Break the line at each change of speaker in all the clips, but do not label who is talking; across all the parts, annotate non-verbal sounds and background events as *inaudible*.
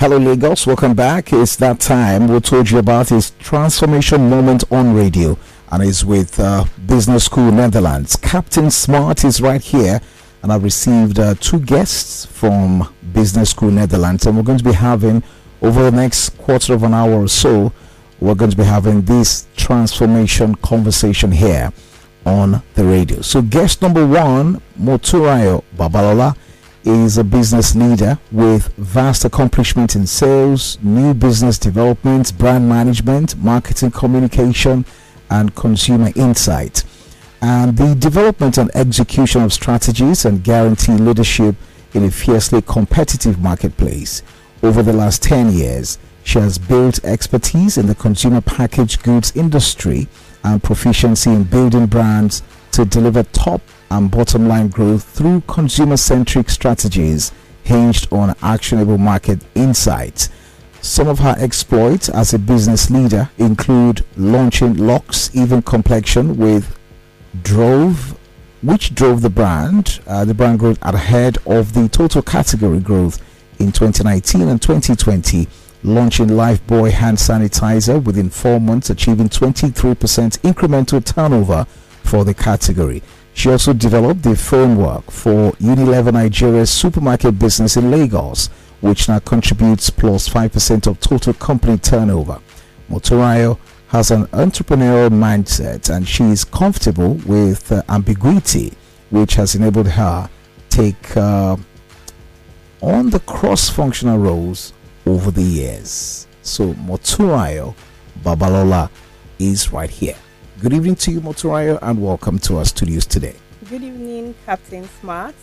Hello, Lagos. Welcome back. It's that time we told you about his transformation moment on radio, and it's with uh, Business School Netherlands. Captain Smart is right here, and I've received uh, two guests from Business School Netherlands, and we're going to be having over the next quarter of an hour or so. We're going to be having this transformation conversation here on the radio. So, guest number one, Motunrayo Babalola is a business leader with vast accomplishment in sales, new business development, brand management, marketing communication, and consumer insight. And the development and execution of strategies and guarantee leadership in a fiercely competitive marketplace. Over the last 10 years, she has built expertise in the consumer packaged goods industry and proficiency in building brands to deliver top and bottom line growth through consumer centric strategies hinged on actionable market insights. Some of her exploits as a business leader include launching Lux Even Complexion with Drove, which drove the brand, uh, the brand growth ahead of the total category growth in 2019 and 2020 launching Lifebuoy hand sanitizer within four months, achieving 23% incremental turnover for the category. She also developed the framework for Unilever Nigeria's supermarket business in Lagos, which now contributes plus 5% of total company turnover. Motunrayo has an entrepreneurial mindset and she is comfortable with uh, ambiguity, which has enabled her take uh, on the cross-functional roles over the years. So Motunrayo Babalola is right here. Good evening to you, Motunrayo, and welcome to our studios today.
Good evening, Captain Smart,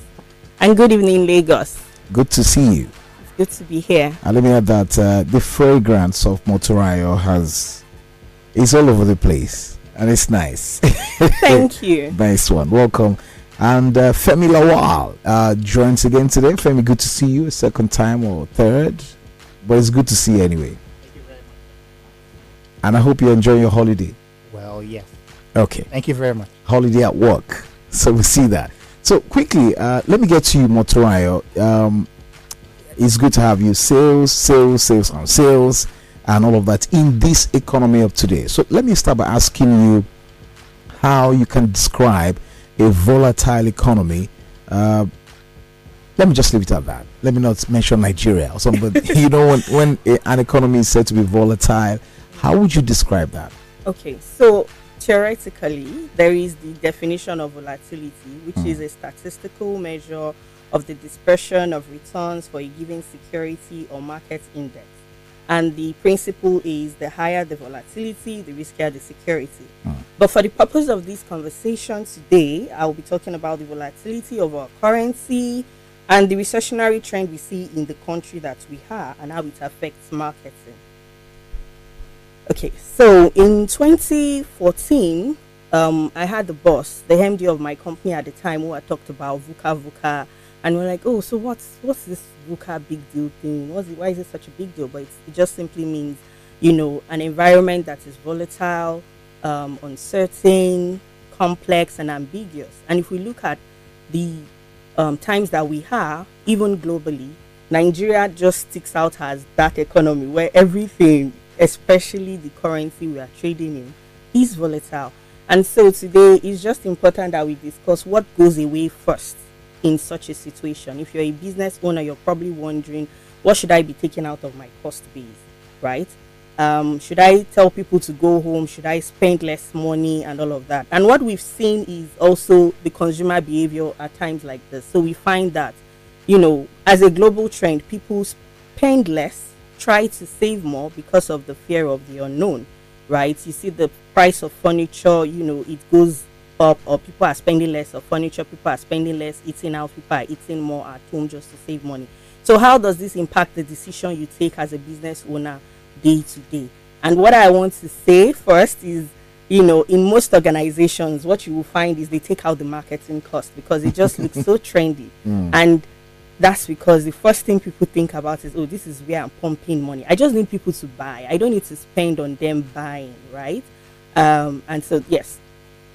and good evening, Lagos.
Good to see you.
It's good to be here.
And let me add that uh, the fragrance of Motunrayo has is all over the place, and it's nice. *laughs*
Thank you. *laughs*
nice one. Welcome. And uh, Femi Lawal uh, joins again today. Femi, good to see you a second time or third, but it's good to see you anyway.
Thank you very much.
And I hope you enjoy your holiday.
Well, yes.
Okay.
Thank you very much.
Holiday at work. So we see that. So quickly, uh, let me get to you, Motunrayo. Um, it's good to have you. Sales, sales, sales and sales, and all of that in this economy of today. So let me start by asking you how you can describe a volatile economy. Uh, let me just leave it at that. Let me not mention Nigeria or something. But *laughs* you know, when when a, an economy is said to be volatile, how would you describe that?
Okay, so theoretically, there is the definition of volatility, which
Mm.
is a statistical measure of the dispersion of returns for a given security or market index. And the principle is the higher the volatility, the riskier the security.
Mm.
But for the purpose of this conversation today, I'll be talking about the volatility of our currency and the recessionary trend we see in the country that we are and how it affects marketing. Okay, so in 2014, um, I had the boss, the MD of my company at the time, who I talked about VUCA VUCA, and we're like, oh, so what's what's this VUCA big deal thing? What's it, why is it such a big deal? But it just simply means, you know, an environment that is volatile, um, uncertain, complex, and ambiguous. And if we look at the um, times that we have, even globally, Nigeria just sticks out as that economy where everything, especially the currency we are trading in, is volatile. And so today it's just important that we discuss what goes away first in such a situation. If you're a business owner, you're probably wondering, what should I be taking out of my cost base, right? Um, should I tell people to go home? Should I spend less money and all of that? And what we've seen is also the consumer behavior at times like this. So we find that, you know, as a global trend, people spend less, try to save more because of the fear of the unknown, right? You see the price of furniture, you know, it goes up, or people are spending less of furniture, people are spending less eating out, people are eating more at home just to save money. So, how does this impact the decision you take as a business owner day to day? And what I want to say first is, you know, in most organizations, what you will find is they take out the marketing cost because it just looks so *laughs* trendy.
Mm.
And that's because the first thing people think about is, oh, this is where I'm pumping money. I just need people to buy. I don't need to spend on them buying, right? Um, and so, yes,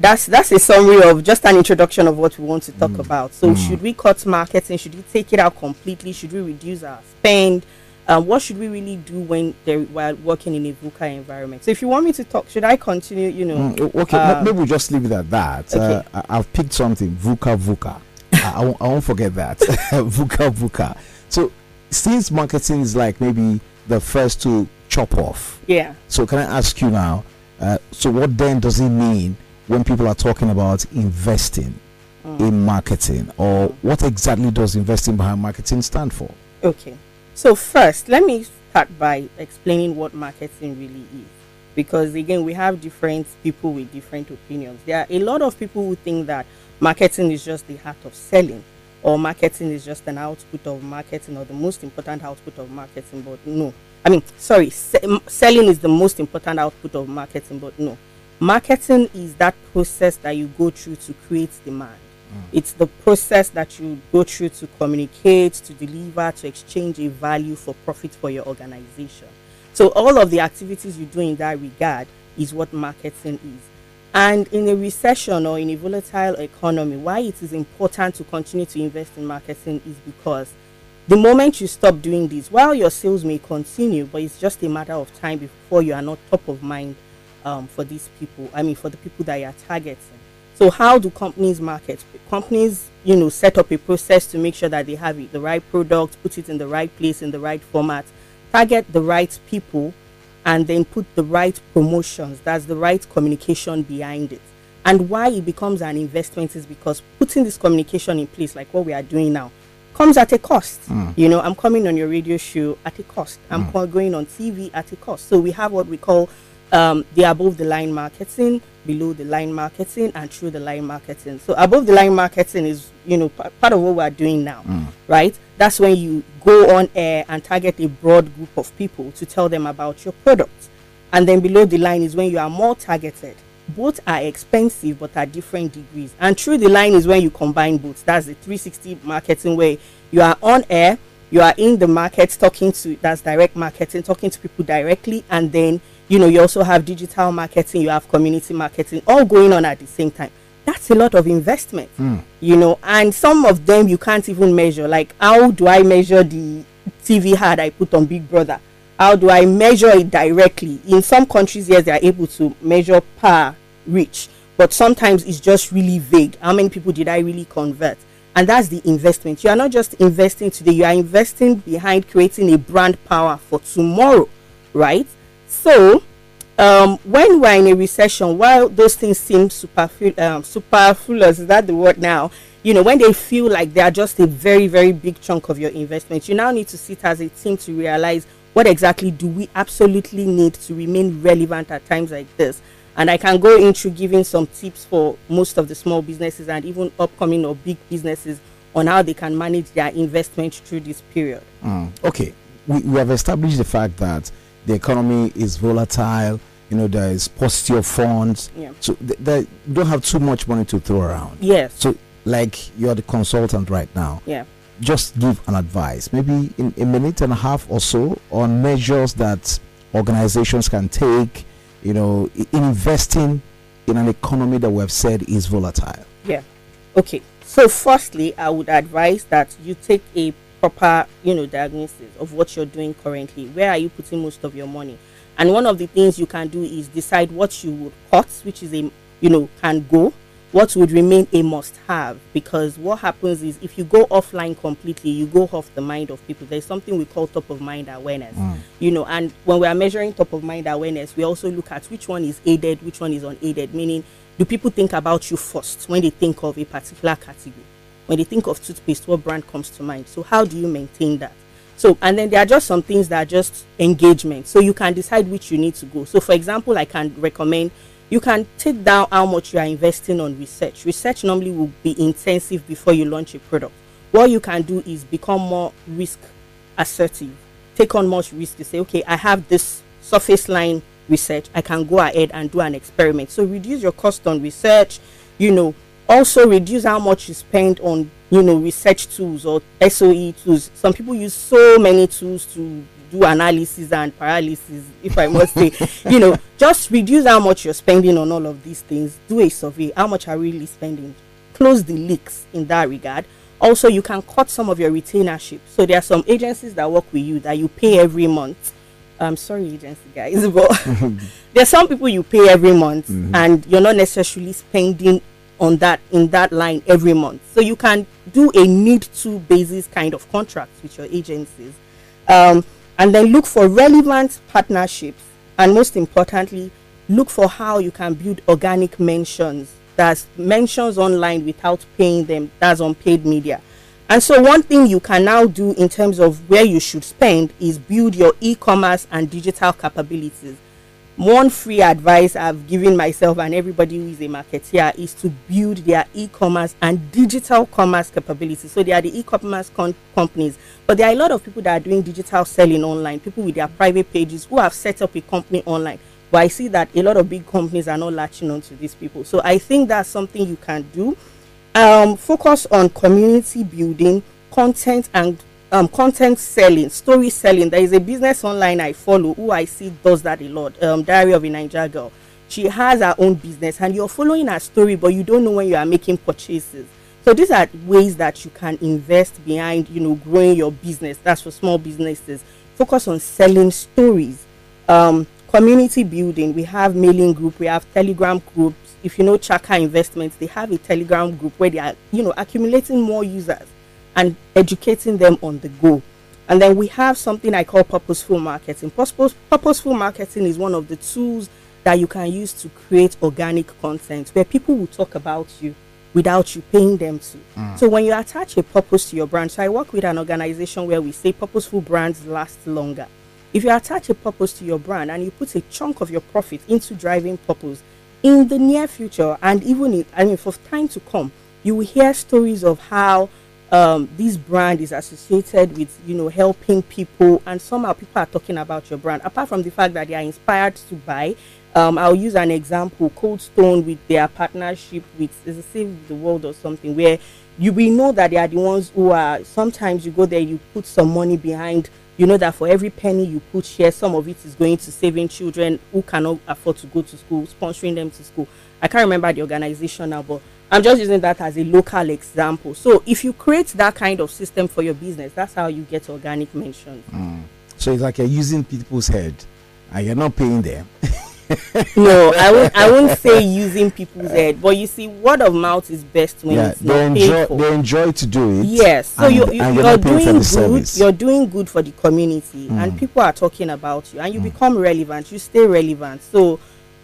that's that's a summary of just an introduction of what we want to talk
Mm.
about. So,
Mm.
should we cut marketing? Should we take it out completely? Should we reduce our spend? um, what should we really do when they're while working in a VUCA environment? So if you want me to talk, should I continue? You know,
mm, okay, um, maybe we'll just leave it at that. Okay. Uh, I, have picked something VUCA VUCA. I, won't, I won't forget that *laughs* VUCA VUCA. So since marketing is like maybe the first to chop off.
Yeah.
So can I ask you now? Uh, so what then does it mean when people are talking about investing mm. in marketing, or what exactly does investing behind marketing stand for?
Okay. So first, let me start by explaining what marketing really is. Because again, we have different people with different opinions. There are a lot of people who think that marketing is just the art of selling, or marketing is just an output of marketing, or the most important output of marketing. But no, I mean, sorry, se- selling is the most important output of marketing, but no. Marketing is that process that you go through to create demand. Mm. It's the process that you go through to communicate, to deliver, to exchange a value for profit for your organization. So all of the activities you do in that regard is what marketing is. And in a recession or in a volatile economy, why it is important to continue to invest in marketing is because the moment you stop doing this, while your sales may continue, but it's just a matter of time before you are not top of mind um, for these people. I mean, for the people that you are targeting. So how do companies market? Companies, you know, set up a process to make sure that they have it, the right product, put it in the right place, in the right format, target the right people, and then put the right promotions. That's the right communication behind it. And why it becomes an investment is because putting this communication in place, like what we are doing now, comes at a cost. Mm. You know, I'm coming on your radio show at a cost. I'm mm. going on TV at a cost. So we have what we call um, the above the line marketing, below the line marketing, and through the line marketing. So above the line marketing is you know p- part of what we're doing now, mm. right? That's when you go on air and target a broad group of people to tell them about your product, and then below the line is when you are more targeted. Both are expensive but at different degrees. And through the line is when you combine both. That's the 360 marketing way. you are on air, you are in the market talking to that's direct marketing, talking to people directly, and then you know you also have digital marketing you have community marketing all going on at the same time. That's a lot of investment mm. you know and some of them you can't even measure. Like how do i measure the tv ad i put on big brother? How do i measure it directly? In some countries yes they are able to measure per reach but sometimes it's just really vague. How many people did i really convert? And that's the investment. You are not just investing today you are investing behind creating a brand power for tomorrow right so, um, when we're in a recession, while those things seem superflu- um, superfluous, is that the word now? You know, when they feel like they are just a very, very big chunk of your investment, you now need to sit as a team to realize what exactly do we absolutely need to remain relevant at times like this. And I can go into giving some tips for most of the small businesses and even upcoming or big businesses on how they can manage their investment through this period.
Mm, okay, we, we have established the fact that the economy is volatile you know there is paucity of funds.
Yeah.
so th- they don't have too much money to throw around.
Yes.
So like you're the consultant right now.
Yeah.
Just give an advice. Maybe in a minute and a half or so on measures that organizations can take you know investing in an economy that we have said is volatile.
Yeah. Okay. So firstly i would advise that you take a proper, you know, diagnosis of what you're doing currently. Where are you putting most of your money? And one of the things you can do is decide what you would cut, which is a, you know, can go, what would remain a must have. Because what happens is if you go offline completely, you go off the mind of people. There's something we call top of mind awareness, mm. you know, and when we are measuring top of mind awareness, we also look at which one is aided, which one is unaided, meaning do people think about you first when they think of a particular category? When they think of toothpaste, what brand comes to mind? So how do you maintain that? So and then there are just some things that are just engagement. So you can decide which you need to go. So for example, I can recommend you can take down how much you are investing on research. Research normally will be intensive before you launch a product. What you can do is become more risk assertive. Take on more risk to say, okay, I have this surface line research. I can go ahead and do an experiment. So reduce your cost on research. You know, also reduce how much you spend on you know research tools or SOE tools. Some people use so many tools to do analysis and paralysis, if I must say. *laughs* you know, just reduce how much you're spending on all of these things. Do a survey. How much are we really spending? Close the leaks in that regard. Also, you can cut some of your retainership. So there are some agencies that work with you that you pay every month. I'm sorry, agency guys, *laughs* but *laughs* there are some people you pay every month, mm-hmm. and you're not necessarily spending on that in that line every month. So you can do a need to basis kind of contract with your agencies, um, and then look for relevant partnerships, and most importantly, look for how you can build organic mentions. That's mentions online without paying them. That's on paid media. And so one thing you can now do in terms of where you should spend is build your e-commerce and digital capabilities one free advice i've given myself and everybody who is a marketer is to build their e-commerce and digital commerce capabilities so they are the e-commerce companies but there are a lot of people that are doing digital selling online people with their private pages who have set up a company online but I see that a lot of big companies are not latching on to these people. So I think that's something you can do. Um, focus on community building, content and um, content selling, story selling. There is a business online I follow who I see does that a lot. Um, Diary of a Naija Girl. She has her own business and you're following her story, but you don't know when you are making purchases. So these are ways that you can invest behind, you know, growing your business. That's for small businesses. Focus on selling stories. Um, community building we have mailing group we have telegram groups if you know chaka investments they have a telegram group where they are you know accumulating more users and educating them on the go and then we have something i call purposeful marketing Purpose, purposeful marketing is one of the tools that you can use to create organic content where people will talk about you without you paying them to. Mm. So when you attach a purpose to your brand, so I work with an organization where we say purposeful brands last longer. If you attach a purpose to your brand and you put a chunk of your profit into driving purpose in the near future and even in, I mean for time to come, you will hear stories of how um, this brand is associated with you know helping people and somehow people are talking about your brand apart from the fact that they are inspired to buy um, i'll use an example cold stone with their partnership with save the world or something where you will know that they are the ones who are sometimes you go there you put some money behind you know that for every penny you put here, some of it is going to saving children who cannot afford to go to school, sponsoring them to school. I can't remember the organization now, but I'm just using that as a local example. So if you create that kind of system for your business, that's how you get organic mention.
Mm. So it's like you're using people's head and you're not paying them.
no, I won't. I won't *laughs* say using people's head, but you see, word of mouth is best when yeah, it's
they
not
enjoy, They enjoy to do it.
Yes, so and, you, you, are doing good. Service. You're doing good for the community, mm. and people are talking about you, and you mm. become relevant. You stay relevant. So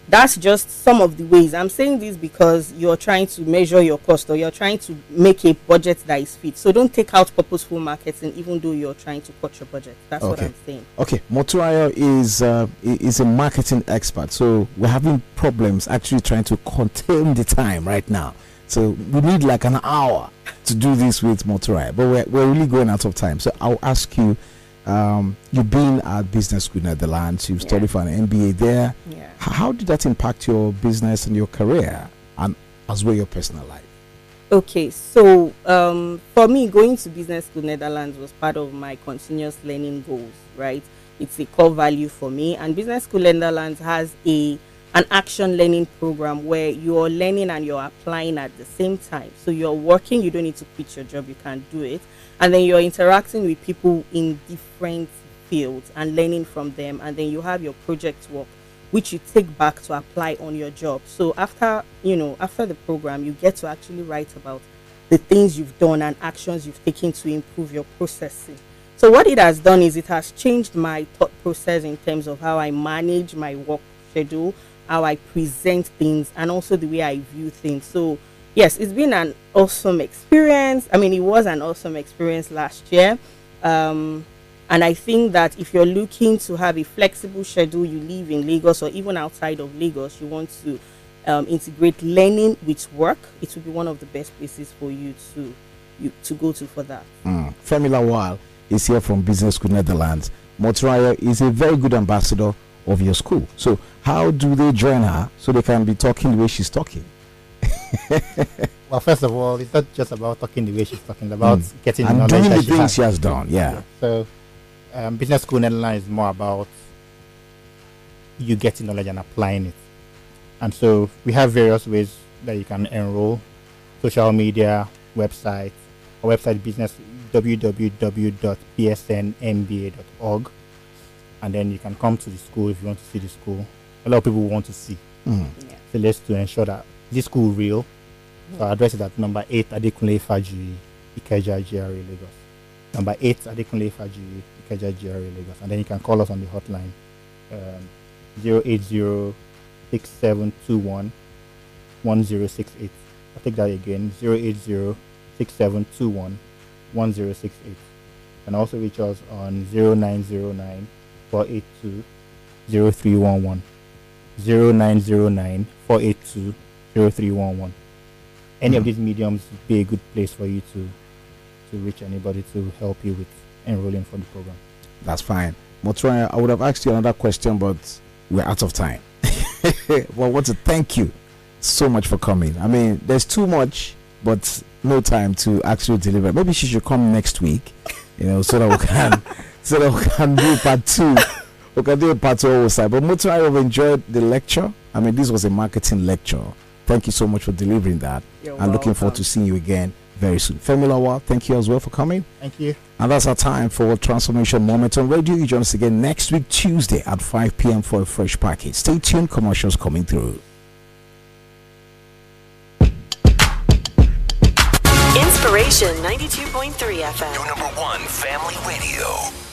that's just some of the ways. I'm saying this because you're trying to measure your cost or you're trying to make a budget that is fit. So don't take out purposeful marketing even though you're trying to cut your budget. That's okay. what i'm saying.
Okay. Motunrayo is uh, is a marketing expert. So we're having problems actually trying to contain the time right now. So we need like an hour to do this with Motunrayo but we're, we're really going out of time. So i'll ask you um, you've been at business school in the Netherlands. You've yeah. studied for an MBA there.
Yeah.
How did that impact your business and your career, and as well your personal life?
Okay, so um, for me, going to business school Netherlands was part of my continuous learning goals. Right, it's a core value for me, and business school Netherlands has a an action learning program where you're learning and you're applying at the same time. So you're working, you don't need to quit your job, you can do it. And then you're interacting with people in different fields and learning from them. And then you have your project work which you take back to apply on your job. So after you know after the program you get to actually write about the things you've done and actions you've taken to improve your processing. So what it has done is it has changed my thought process in terms of how i manage my work schedule how i present things and also the way i view things so yes, it's been an awesome experience. I mean, it was an awesome experience last year. Um, and I think that if you're looking to have a flexible schedule, you live in Lagos or even outside of Lagos, you want to um, integrate learning with work, it will be one of the best places for you to you, to go to for that.
Mm. Femi Lawal is here from Business School Netherlands. Motunrayo is a very good ambassador of your school. So, how do they join her so they can be talking the way she's talking? *laughs*
well, first of all, it's not just about talking the way she's talking, about mm. getting
and
knowledge
doing
the
she things she has done. Yeah. yeah.
So, um, business school Netherlands is more about you getting knowledge and applying it. And so we have various ways that you can enroll: social media, website, Our website business www.psnmba.org, and then you can come to the school if you want to see the school. A lot of people want to see.
Mm.
Yeah.
So let's to ensure that this school real. So our address is at number eight Adekunle Fajuyi, Ikeja, GRA, Lagos. Number eight Adekunle Fajuyi, Ikeja, GRA, Lagos. And then you can call us on the hotline um, 080 6721 1068. I'll take that again 080 6721 1068. And also reach us on 0909 482 0311. 0909 482 0311. Any of
Mhm.
these mediums would be a good place for you to to reach anybody to help you with enrolling for the program.
That's fine. Motroya, I would have asked you another question, but we're out of time. *laughs* well, I want to thank you so much for coming. I mean, there's too much, but no time to actually deliver. Maybe she should come next week, you know, so that we can *laughs* so that we can do part two. We can do a part two also. But Motroya, I've enjoyed the lecture. I mean, this was a marketing lecture. Thank you so much for delivering that.
You're
I'm looking forward to seeing you again very soon. Femi Lawal, thank you as well for coming.
Thank you.
And that's our time for Transformation Moment on Radio. You join us again next week, Tuesday at 5 p.m. for a fresh package. Stay tuned, commercials coming through.
Inspiration 92.3 FM.
Your number one family radio.